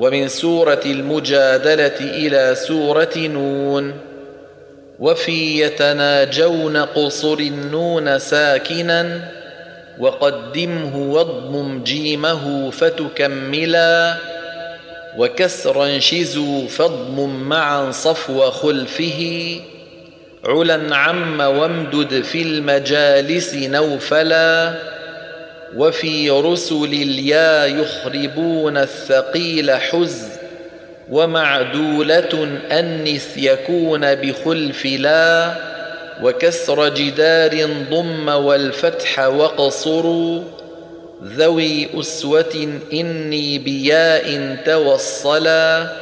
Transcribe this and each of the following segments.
ومن سورة المجادلة إلى سورة نون. وفي يتناجون قصر النون ساكنا وقدمه واضمم جيمه فتكملا. وكسرا شزوا فاضمم معا صفو خلفه. علا عم وامدد في المجالس نوفلا. وفي رسل اليا يخربون الثقيل حز ومعدولة أنث يكون بخلف لا وكسر جدار ضم والفتح وقصروا ذوي أسوة إني بياء توصلا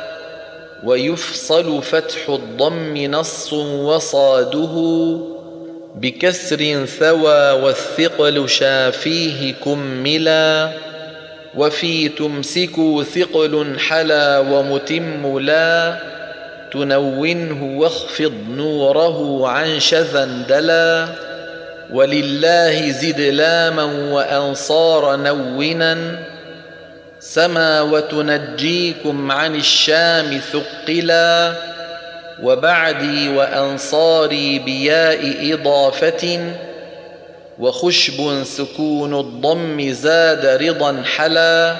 ويفصل فتح الضم نص وصاده بكسر ثوى والثقل شافيه كملا وفي تمسكوا ثقل حلا ومتم لا تنونه واخفض نوره عن شذا دلا ولله زد لاما وأنصار نونا سما وتنجيكم عن الشام ثقلا وبعدي وأنصاري بياء إضافة وخشب سكون الضم زاد رضا حلا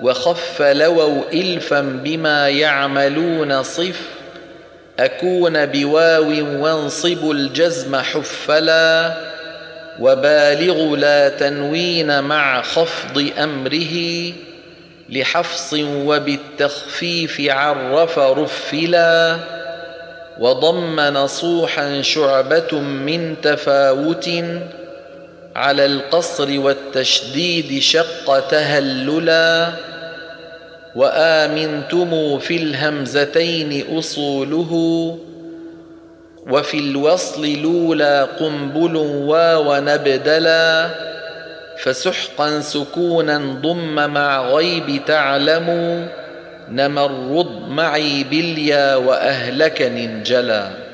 وخف لووا إلفا بما يعملون صف أكون بواو وانصب الجزم حفلا وبالغ لا تنوين مع خفض أمره لحفص وبالتخفيف عرف رفلا وضم نصوحا شعبة من تفاوت على القصر والتشديد شق تهللا وآمنتم في الهمزتين أصوله وفي الوصل لولا قنبل واو نبدلا فسحقا سكونا ضم مع غيب تعلموا نمرض معي باليا وأهلك ننجلا